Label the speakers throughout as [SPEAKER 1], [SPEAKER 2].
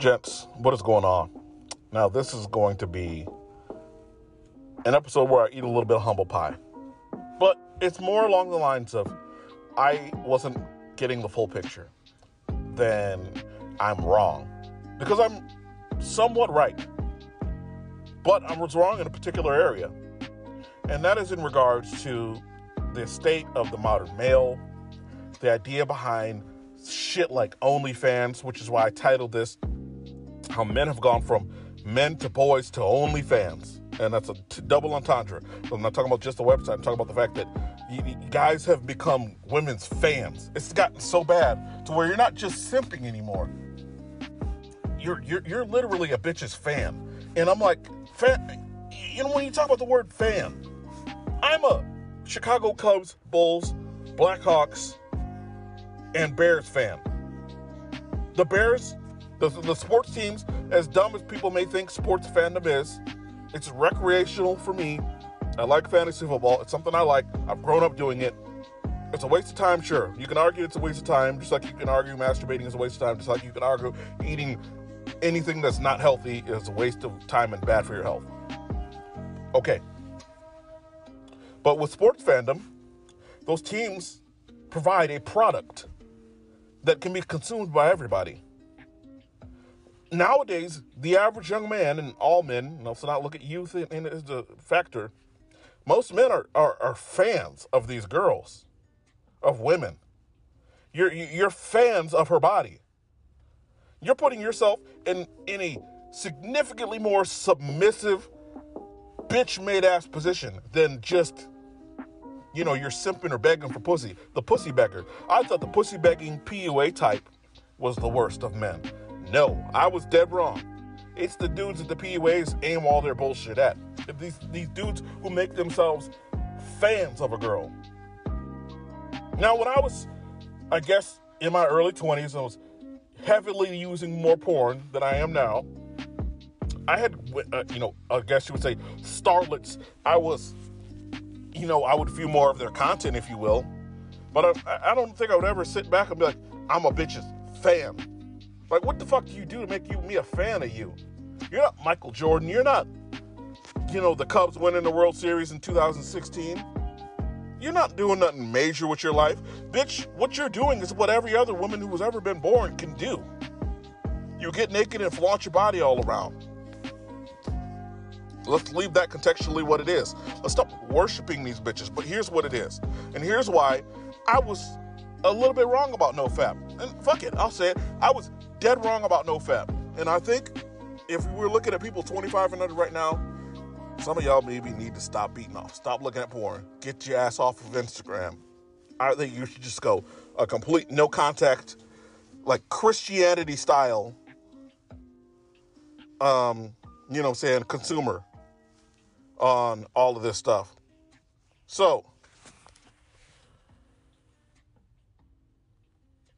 [SPEAKER 1] Gents, what is going on? Now, this is going to be an episode where I eat a little bit of humble pie. But it's more along the lines of I wasn't getting the full picture. Then I'm wrong. Because I'm somewhat right. But I was wrong in a particular area. And that is in regards to the state of the modern male, the idea behind shit like OnlyFans, which is why I titled this How Men Have Gone From Men to Boys to OnlyFans. And that's a t- double entendre. I'm not talking about just the website, I'm talking about the fact that you guys have become women's fans. It's gotten so bad to where you're not just simping anymore. You're, you're, you're literally a bitch's fan. And I'm like, fan, you know, when you talk about the word fan, I'm a Chicago Cubs, Bulls, Blackhawks, and Bears fan. The Bears, the, the sports teams, as dumb as people may think sports fandom is, it's recreational for me. I like fantasy football. It's something I like. I've grown up doing it. It's a waste of time, sure. You can argue it's a waste of time, just like you can argue masturbating is a waste of time, just like you can argue eating anything that's not healthy is a waste of time and bad for your health. Okay. But with sports fandom, those teams provide a product that can be consumed by everybody. Nowadays, the average young man and all men, let's not look at youth in, as a factor, most men are, are, are fans of these girls, of women. You're, you're fans of her body. You're putting yourself in, in a significantly more submissive, bitch made ass position than just you know, you're simping or begging for pussy. The pussy beggar. I thought the pussy begging PUA type was the worst of men. No, I was dead wrong. It's the dudes that the PUAs aim all their bullshit at. These these dudes who make themselves fans of a girl. Now, when I was, I guess, in my early 20s, I was heavily using more porn than I am now. I had, uh, you know, I guess you would say starlets. I was you know, I would view more of their content, if you will. But I, I don't think I would ever sit back and be like, I'm a bitch's fan. Like, what the fuck do you do to make you me a fan of you? You're not Michael Jordan. You're not, you know, the Cubs winning the World Series in 2016. You're not doing nothing major with your life. Bitch, what you're doing is what every other woman who has ever been born can do. You get naked and flaunt your body all around. Let's leave that contextually what it is. Let's stop worshiping these bitches. But here's what it is. And here's why I was a little bit wrong about no NoFap. And fuck it, I'll say it. I was dead wrong about NoFap. And I think if we're looking at people 25 and under right now, some of y'all maybe need to stop beating off. Stop looking at porn. Get your ass off of Instagram. I think you should just go a complete no contact, like Christianity style, um, you know what I'm saying, consumer on all of this stuff. So,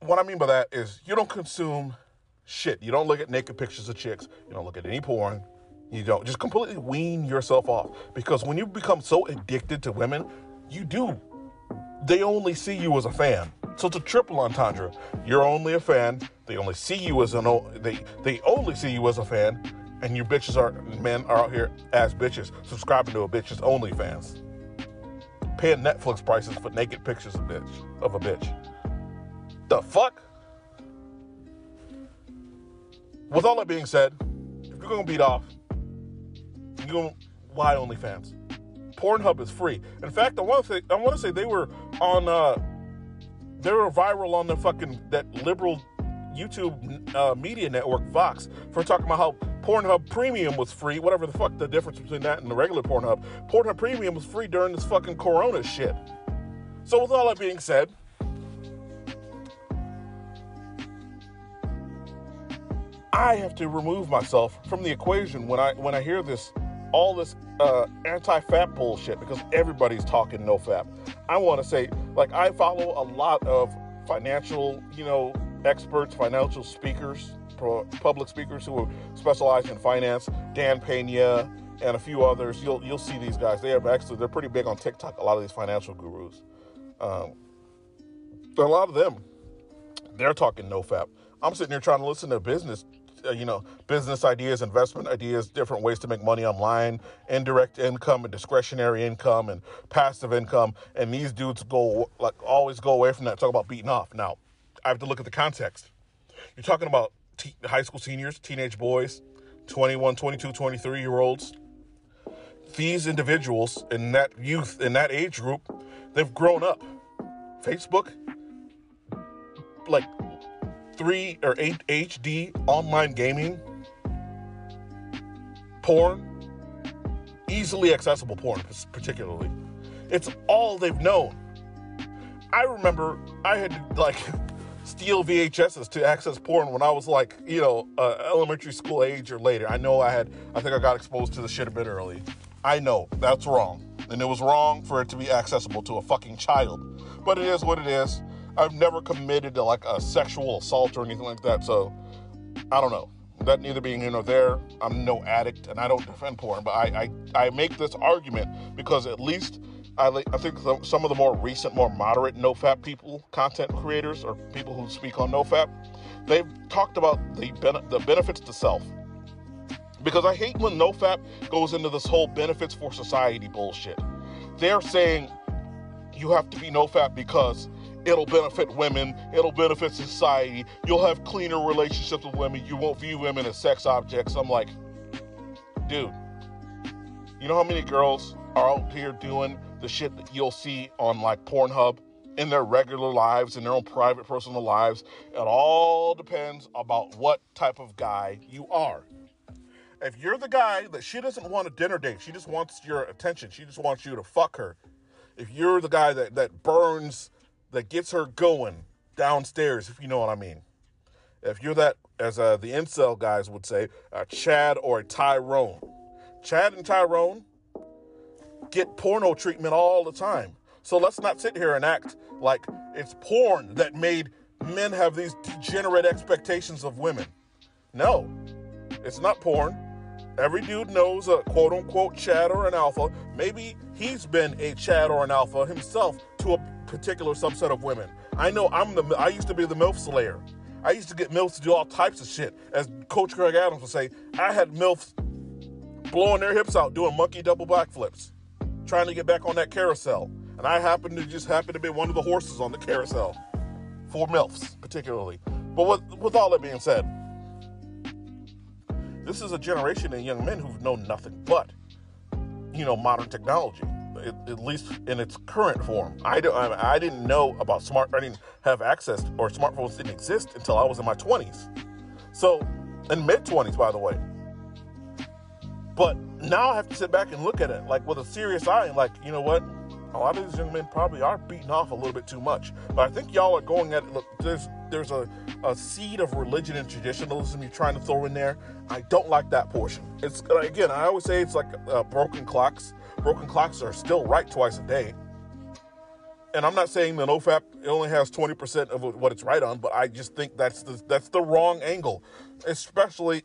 [SPEAKER 1] what I mean by that is you don't consume shit. You don't look at naked pictures of chicks. You don't look at any porn. You don't. Just completely wean yourself off. Because when you become so addicted to women, you do. They only see you as a fan. So it's a triple entendre. You're only a fan. They only see you as an they they only see you as a fan and you bitches are men are out here as bitches subscribing to a bitch's OnlyFans, paying Netflix prices for naked pictures of bitch of a bitch. The fuck? With all that being said, if you're gonna beat off, you're gonna why OnlyFans? Pornhub is free. In fact, I want to say I want to say they were on uh they were viral on the fucking that liberal YouTube uh, media network Vox for talking about how Pornhub Premium was free, whatever the fuck the difference between that and the regular Pornhub. Pornhub Premium was free during this fucking Corona shit. So, with all that being said, I have to remove myself from the equation when I when I hear this all this uh, anti-fap bullshit because everybody's talking no fap. I want to say like I follow a lot of financial, you know, experts, financial speakers, public speakers who specialize in finance, Dan Pena and a few others. You'll you'll see these guys. They have actually they're pretty big on TikTok. A lot of these financial gurus. Um, a lot of them, they're talking no fap. I'm sitting here trying to listen to business uh, you know, business ideas, investment ideas, different ways to make money online, indirect income and discretionary income and passive income. And these dudes go like always go away from that. Talk about beating off. Now, I have to look at the context. You're talking about t- high school seniors, teenage boys, 21, 22, 23 year olds. These individuals in that youth, in that age group, they've grown up. Facebook, like three or eight HD online gaming, porn, easily accessible porn, particularly. It's all they've known. I remember I had to like steal VHSs to access porn when I was like, you know, uh, elementary school age or later. I know I had, I think I got exposed to the shit a bit early. I know that's wrong. And it was wrong for it to be accessible to a fucking child. But it is what it is. I've never committed to like a sexual assault or anything like that, so I don't know. That neither being here nor there, I'm no addict and I don't defend porn, but I, I, I make this argument because at least I, I think some of the more recent, more moderate NoFap people, content creators, or people who speak on NoFap, they've talked about the, ben- the benefits to self. Because I hate when NoFap goes into this whole benefits for society bullshit. They're saying you have to be NoFap because It'll benefit women. It'll benefit society. You'll have cleaner relationships with women. You won't view women as sex objects. I'm like, dude, you know how many girls are out here doing the shit that you'll see on like Pornhub in their regular lives, in their own private personal lives? It all depends about what type of guy you are. If you're the guy that she doesn't want a dinner date, she just wants your attention, she just wants you to fuck her. If you're the guy that, that burns that gets her going downstairs, if you know what I mean. If you're that, as uh, the incel guys would say, a Chad or a Tyrone. Chad and Tyrone get porno treatment all the time. So let's not sit here and act like it's porn that made men have these degenerate expectations of women. No, it's not porn. Every dude knows a quote unquote Chad or an alpha. Maybe he's been a Chad or an alpha himself to a particular subset of women. I know I'm the I used to be the MILF slayer. I used to get MILFs to do all types of shit. As Coach Greg Adams would say, I had MILFs blowing their hips out doing monkey double backflips, trying to get back on that carousel. And I happened to just happen to be one of the horses on the carousel. For MILFs, particularly. But with, with all that being said, this is a generation of young men who've known nothing but, you know, modern technology at least in its current form. I don't. I, didn't know about smart. I didn't have access, or smartphones didn't exist until I was in my twenties. So, in mid twenties, by the way. But now I have to sit back and look at it like with a serious eye and like, you know what? A lot of these young men probably are beating off a little bit too much. But I think y'all are going at it. Look, there's there's a, a seed of religion and traditionalism you're trying to throw in there. I don't like that portion. It's again, I always say it's like uh, broken clocks broken clocks are still right twice a day. And I'm not saying that NoFap only has 20% of what it's right on, but I just think that's the, that's the wrong angle, especially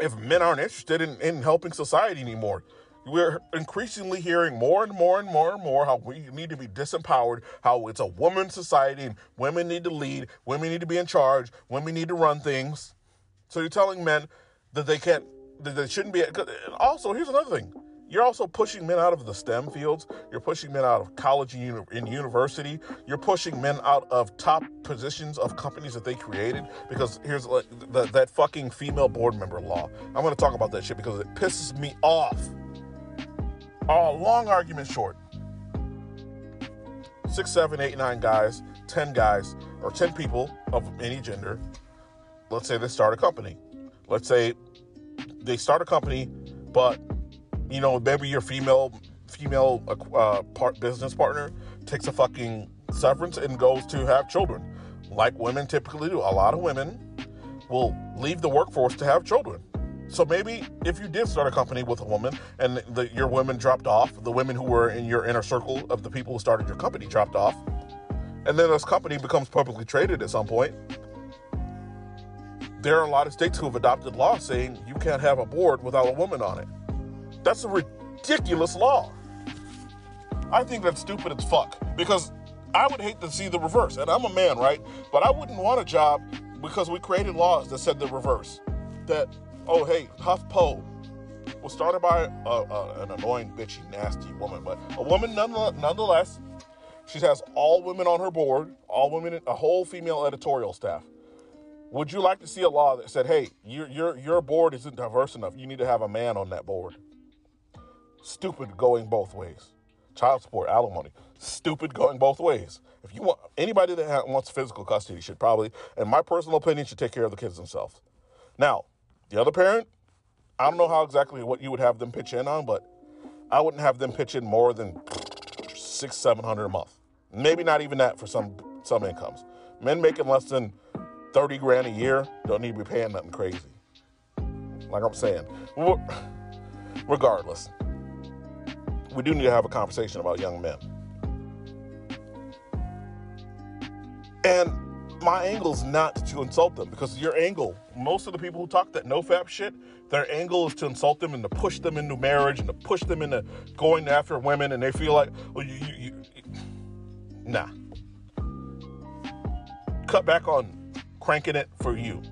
[SPEAKER 1] if men aren't interested in, in helping society anymore. We're increasingly hearing more and more and more and more how we need to be disempowered, how it's a woman's society and women need to lead, women need to be in charge, women need to run things. So you're telling men that they can't, that they shouldn't be. Also, here's another thing you're also pushing men out of the STEM fields. You're pushing men out of college and, uni- university. You're pushing men out of top positions of companies that they created. Because here's like the, that fucking female board member law. I'm going to talk about that shit because it pisses me off. Oh, long argument short. Six, seven, eight, nine guys, ten guys, or ten people of any gender. Let's say they start a company. Let's say they start a company, but you know, maybe your female female uh, part business partner takes a fucking severance and goes to have children, like women typically do. A lot of women will leave the workforce to have children. So maybe if you did start a company with a woman and the, your women dropped off, the women who were in your inner circle of the people who started your company dropped off, and then this company becomes publicly traded at some point. There are a lot of states who have adopted laws saying you can't have a board without a woman on it. That's a ridiculous law. I think that's stupid as fuck because I would hate to see the reverse. And I'm a man, right? But I wouldn't want a job because we created laws that said the reverse. That, oh, hey, HuffPo was started by a, a, an annoying, bitchy, nasty woman, but a woman nonetheless. She has all women on her board, all women, a whole female editorial staff. Would you like to see a law that said, hey, your, your, your board isn't diverse enough. You need to have a man on that board? Stupid going both ways. Child support, alimony. Stupid going both ways. If you want anybody that wants physical custody should probably, in my personal opinion, should take care of the kids themselves. Now, the other parent, I don't know how exactly what you would have them pitch in on, but I wouldn't have them pitch in more than six, seven hundred a month. Maybe not even that for some some incomes. Men making less than thirty grand a year don't need to be paying nothing crazy. Like I'm saying, regardless, we do need to have a conversation about young men. And my angle is not to insult them because your angle, most of the people who talk that no fap shit, their angle is to insult them and to push them into marriage and to push them into going after women, and they feel like, well, you, you, you nah. Cut back on cranking it for you.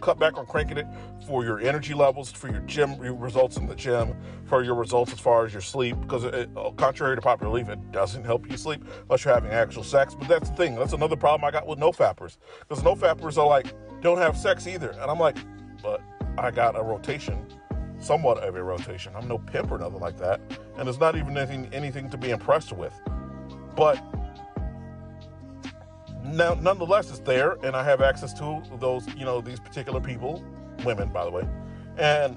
[SPEAKER 1] Cut back on cranking it for your energy levels, for your gym results in the gym, for your results as far as your sleep. Because it, uh, contrary to popular belief, it doesn't help you sleep unless you're having actual sex. But that's the thing. That's another problem I got with no fappers. Because no fappers are like, don't have sex either. And I'm like, but I got a rotation, somewhat of a rotation. I'm no pimp or nothing like that. And there's not even anything, anything to be impressed with. But now, nonetheless, it's there, and I have access to those, you know, these particular people women, by the way. And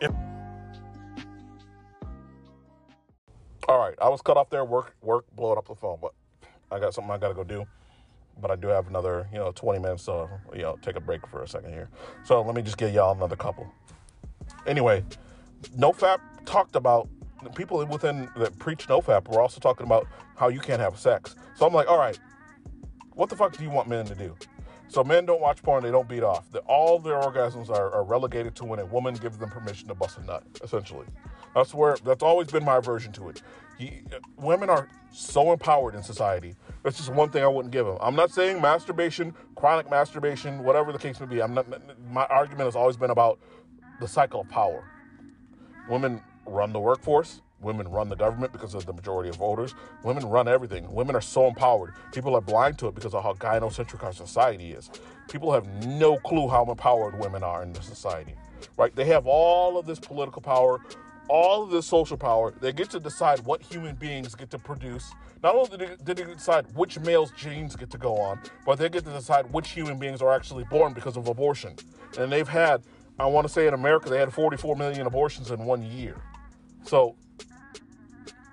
[SPEAKER 1] if all right, I was cut off there. Work, work, blowing up the phone, but I got something I got to go do. But I do have another, you know, 20 minutes, so you know, take a break for a second here. So let me just get y'all another couple. Anyway, NoFap talked about people within that preach NoFap were also talking about how you can't have sex. So I'm like, all right, what the fuck do you want men to do? So men don't watch porn; they don't beat off. The, all their orgasms are, are, relegated to when a woman gives them permission to bust a nut. Essentially, that's where that's always been my aversion to it. He, women are so empowered in society. That's just one thing I wouldn't give them. I'm not saying masturbation, chronic masturbation, whatever the case may be. I'm not. My argument has always been about the cycle of power. Women run the workforce. Women run the government because of the majority of voters. Women run everything. Women are so empowered. People are blind to it because of how gynocentric our society is. People have no clue how empowered women are in this society, right? They have all of this political power, all of this social power. They get to decide what human beings get to produce. Not only did they, they decide which male's genes get to go on, but they get to decide which human beings are actually born because of abortion. And they've had, I want to say in America, they had 44 million abortions in one year. So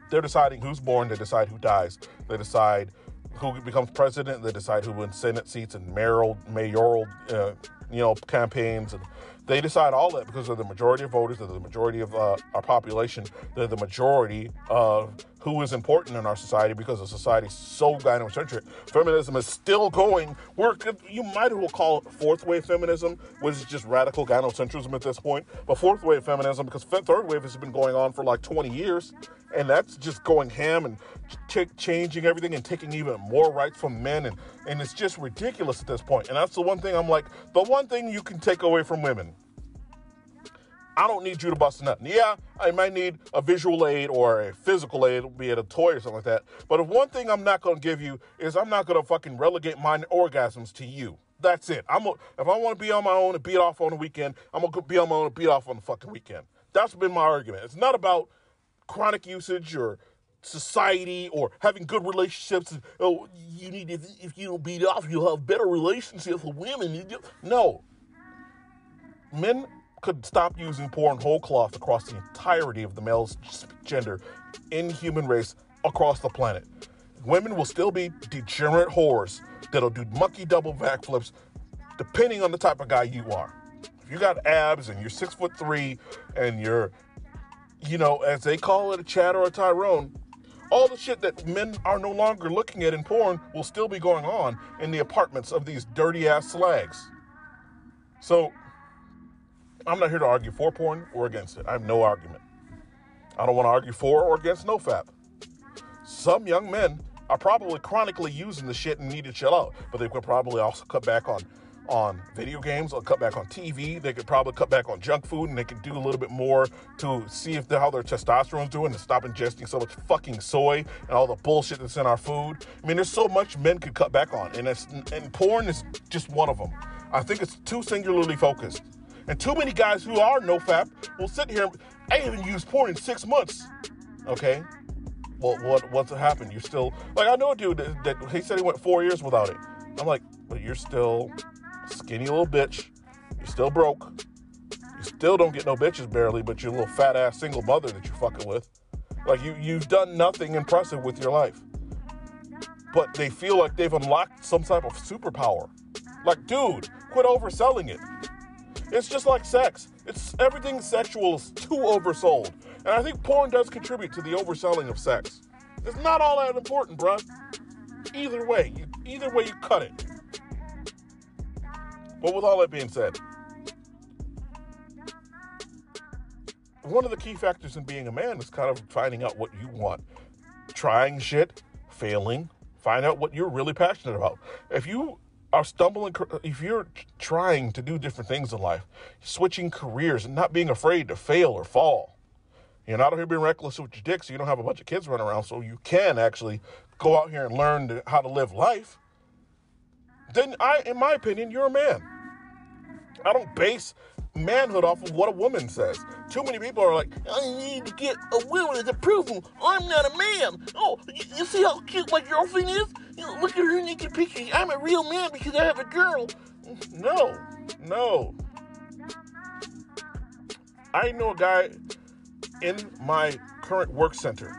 [SPEAKER 1] they're deciding who's born, they decide who dies, they decide who becomes president, they decide who wins Senate seats and mayoral, mayoral uh, you know, campaigns. And they decide all that because they're the majority of voters, they're the majority of uh, our population, they're the majority of who is important in our society because the society is so gynocentric. Feminism is still going. We're, you might as well call it fourth wave feminism, which is just radical gynocentrism at this point. But fourth wave feminism, because third wave has been going on for like 20 years, and that's just going ham and ch- changing everything and taking even more rights from men, and, and it's just ridiculous at this point. And that's the one thing I'm like, the one thing you can take away from women I don't need you to bust nut. Yeah, I might need a visual aid or a physical aid, be it a toy or something like that. But if one thing I'm not going to give you is I'm not going to fucking relegate my orgasms to you. That's it. I'm a, if I want to be on my own and beat off on the weekend, I'm gonna be on my own and beat off on the fucking weekend. That's been my argument. It's not about chronic usage or society or having good relationships. Oh, you need if, if you don't beat off, you'll have better relationships with women. No, men could stop using porn whole cloth across the entirety of the male gender in human race across the planet. Women will still be degenerate whores that'll do monkey double backflips depending on the type of guy you are. If you got abs and you're six foot three and you're, you know, as they call it, a Chad or a Tyrone, all the shit that men are no longer looking at in porn will still be going on in the apartments of these dirty ass slags. So I'm not here to argue for porn or against it. I have no argument. I don't want to argue for or against NoFap. Some young men are probably chronically using the shit and need to chill out. But they could probably also cut back on on video games or cut back on TV. They could probably cut back on junk food and they could do a little bit more to see if the, how their testosterone's doing and stop ingesting so much fucking soy and all the bullshit that's in our food. I mean, there's so much men could cut back on, and it's, and porn is just one of them. I think it's too singularly focused. And too many guys who are no fap will sit here. I haven't used porn in six months. Okay, well, what what's happened? You're still like I know a dude that, that he said he went four years without it. I'm like, but you're still skinny little bitch. You're still broke. You still don't get no bitches barely, but you're a little fat ass single mother that you're fucking with. Like you you've done nothing impressive with your life. But they feel like they've unlocked some type of superpower. Like, dude, quit overselling it. It's just like sex. It's everything sexual is too oversold. And I think porn does contribute to the overselling of sex. It's not all that important, bruh. Either way, you, either way you cut it. But with all that being said, one of the key factors in being a man is kind of finding out what you want. Trying shit, failing, find out what you're really passionate about. If you are stumbling, if you're trying to do different things in life, switching careers and not being afraid to fail or fall, you're not out here being reckless with your dick so you don't have a bunch of kids running around so you can actually go out here and learn how to live life, then I, in my opinion, you're a man. I don't base manhood off of what a woman says. Too many people are like, I need to get a woman's approval. I'm not a man. Oh, you, you see how cute my girlfriend is? You know, look at her naked picture. I'm a real man because I have a girl. No, no. I know a guy in my current work center.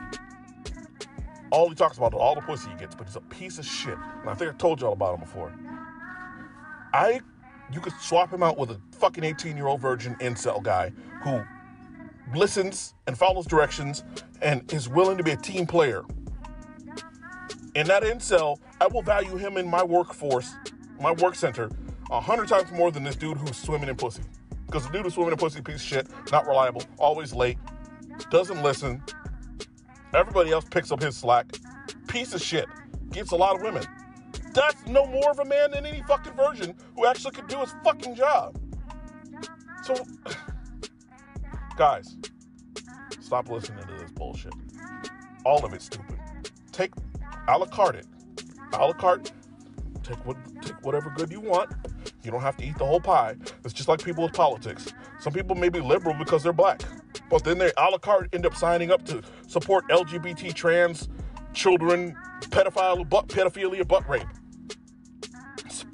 [SPEAKER 1] All he talks about is all the pussy he gets, but he's a piece of shit. And I think I told y'all about him before. I you could swap him out with a fucking 18 year old virgin incel guy who listens and follows directions and is willing to be a team player. In that incel, I will value him in my workforce, my work center, a hundred times more than this dude who's swimming in pussy. Because the dude who's swimming in pussy, piece of shit, not reliable, always late, doesn't listen. Everybody else picks up his slack. Piece of shit. Gets a lot of women that's no more of a man than any fucking virgin who actually could do his fucking job. So, guys, stop listening to this bullshit. All of it's stupid. Take a la carte it. A la carte, take what take whatever good you want. You don't have to eat the whole pie. It's just like people with politics. Some people may be liberal because they're black, but then they a la carte end up signing up to support LGBT trans children, pedophile, pedophilia, butt rape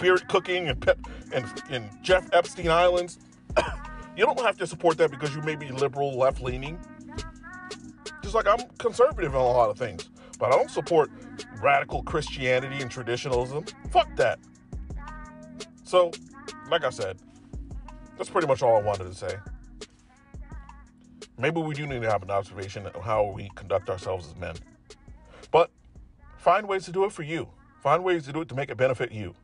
[SPEAKER 1] spirit cooking and pep and, and Jeff Epstein Islands. you don't have to support that because you may be liberal, left leaning. Just like I'm conservative in a lot of things, but I don't support radical Christianity and traditionalism. Fuck that. So, like I said, that's pretty much all I wanted to say. Maybe we do need to have an observation of how we conduct ourselves as men. But find ways to do it for you. Find ways to do it to make it benefit you.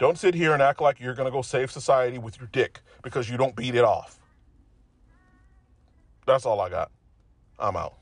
[SPEAKER 1] Don't sit here and act like you're going to go save society with your dick because you don't beat it off. That's all I got. I'm out.